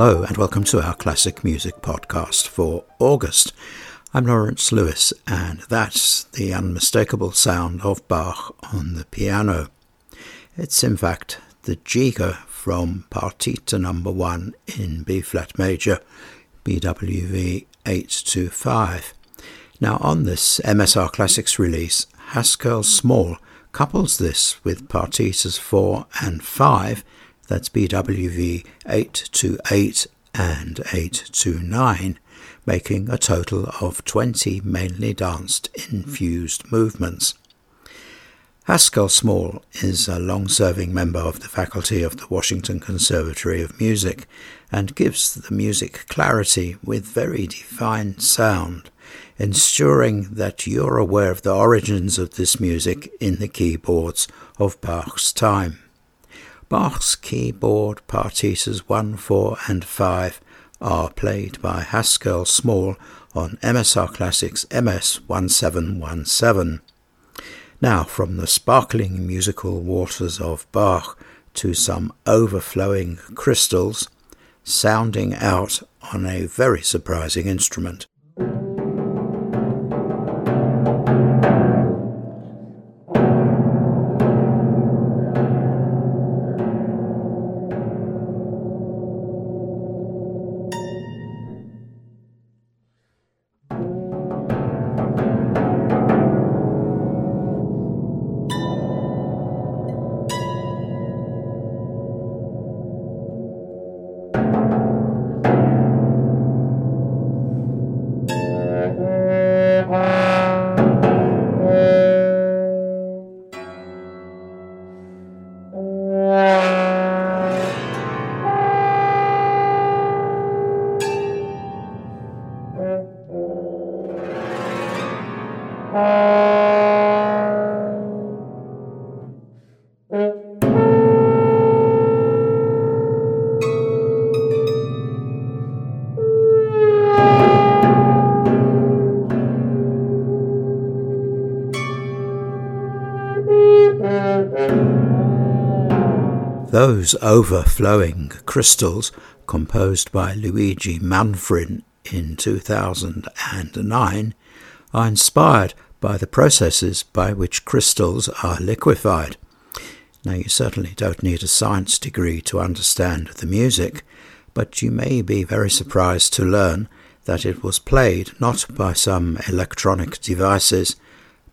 Hello, and welcome to our classic music podcast for August. I'm Lawrence Lewis, and that's the unmistakable sound of Bach on the piano. It's in fact the Giga from Partita number 1 in B flat major, BWV 825. Now, on this MSR Classics release, Haskell Small couples this with Partitas 4 and 5 that's BWV 828 and 829, making a total of 20 mainly danced infused movements. Haskell Small is a long serving member of the faculty of the Washington Conservatory of Music and gives the music clarity with very defined sound, ensuring that you're aware of the origins of this music in the keyboards of Bach's time. Bach's keyboard partitas 1, 4, and 5 are played by Haskell Small on MSR Classics MS 1717. Now, from the sparkling musical waters of Bach to some overflowing crystals, sounding out on a very surprising instrument. Bye. Those overflowing crystals, composed by Luigi Manfrin in 2009, are inspired by the processes by which crystals are liquefied. Now, you certainly don't need a science degree to understand the music, but you may be very surprised to learn that it was played not by some electronic devices,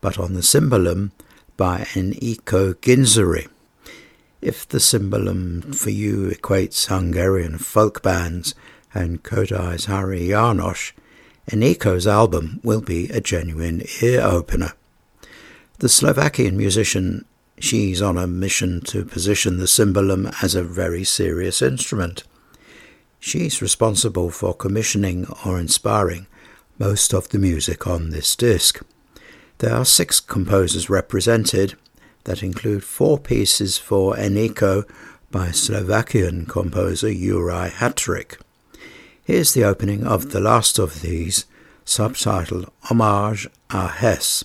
but on the cimbalom by Eniko Ginzery. If the cimbalom for you equates Hungarian folk bands and Kodály's Háry János, Eniko's album will be a genuine ear opener. The Slovakian musician, she's on a mission to position the cimbalom as a very serious instrument. She's responsible for commissioning or inspiring most of the music on this disc. There are six composers represented, that include four pieces for Eniko by Slovakian composer Juraj Hatrik. Here's the opening of the last of these, subtitled Homage à Hesse.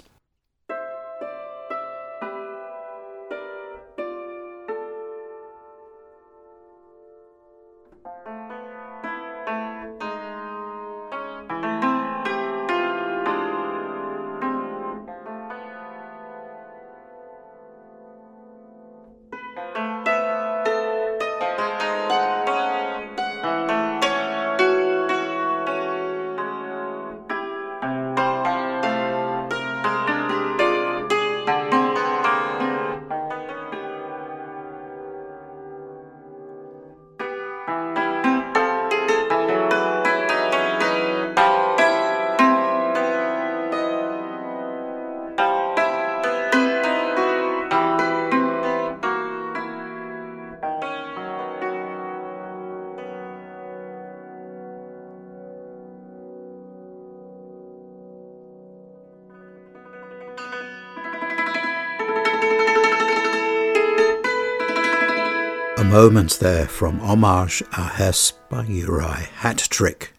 Moment there from Hommage à Hesse by Juraj Hatrik,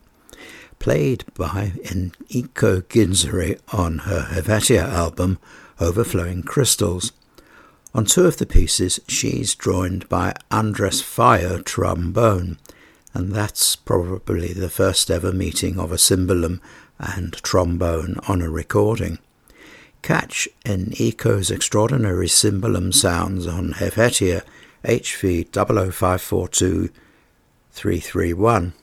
played by Eniko Ginzery on her Hevhetia album Overflowing Crystals. On two of the pieces, she's joined by Andres Fire trombone, and that's probably the first ever meeting of a cimbalom and trombone on a recording. Catch Eniko's extraordinary cimbalom sounds on Hevhetia HV 00542 331.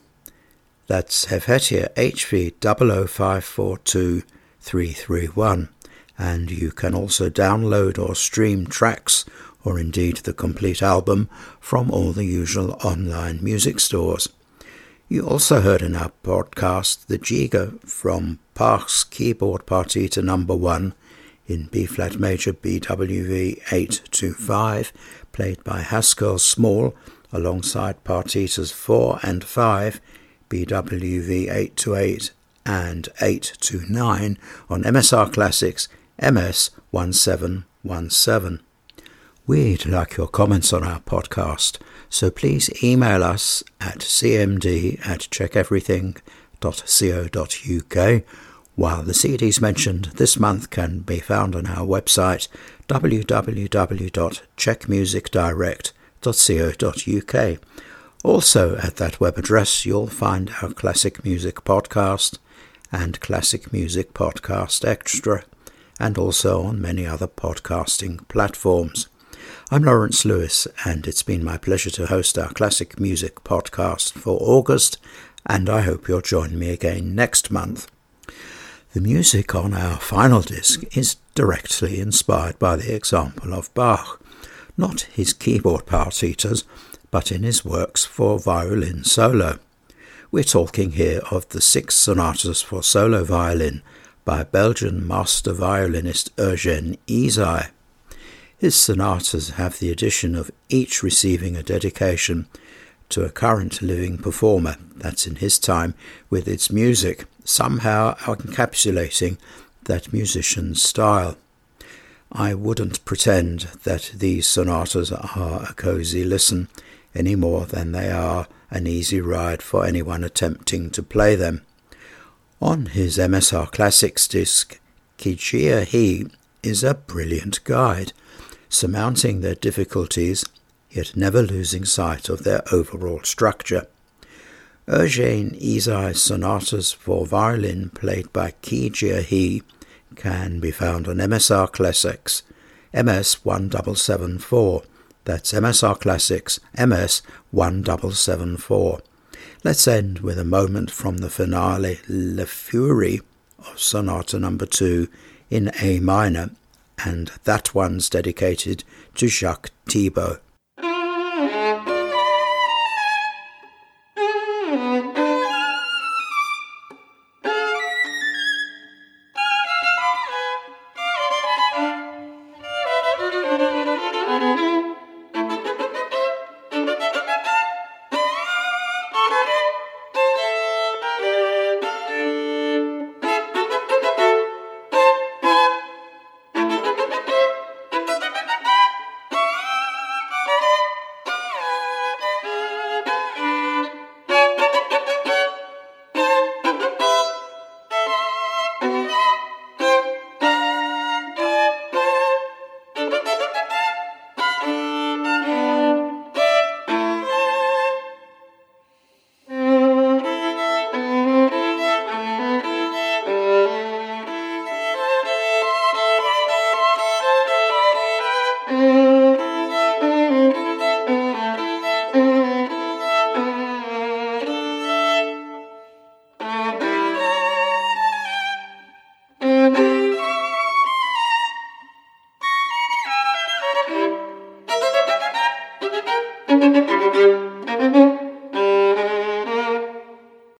That's Hevhetia HV 00542 331. And you can also download or stream tracks or indeed the complete album from all the usual online music stores. You also heard in our podcast the Giga from Bach's Keyboard Partita number 1 in B flat major BWV 825 played by Haskell Small alongside partitas 4 and 5, BWV 828 and 829 on MSR Classics MS 1717. We'd like your comments on our podcast, so please email us at cmd at checkeverything.co.uk while the CDs mentioned this month can be found on our website www.checkmusicdirect.co.uk. Also, at that web address, you'll find our Classic Music Podcast and Classic Music Podcast Extra, and also on many other podcasting platforms. I'm Lawrence Lewis, and it's been my pleasure to host our Classic Music Podcast for August, and I hope you'll join me again next month. The music on our final disc is directly inspired by the example of Bach, not his keyboard partitas, but in his works for violin solo. We're talking here of the six sonatas for solo violin by Belgian master violinist Eugène Ysaÿe. His sonatas have the addition of each receiving a dedication to a current living performer, that's in his time, with its music somehow encapsulating that musician's style. I wouldn't pretend that these sonatas are a cosy listen any more than they are an easy ride for anyone attempting to play them. On his MSR Classics disc, Kijia He is a brilliant guide, surmounting their difficulties, yet never losing sight of their overall structure. Eugène Ysaÿe's sonatas for violin played by Ki Jia He can be found on MSR Classics MS 1774. That's MSR Classics MS 1774. Let's end with a moment from the finale Les Furies of Sonata Number 2 in A minor, and that one's dedicated to Jacques Thibaud. Thank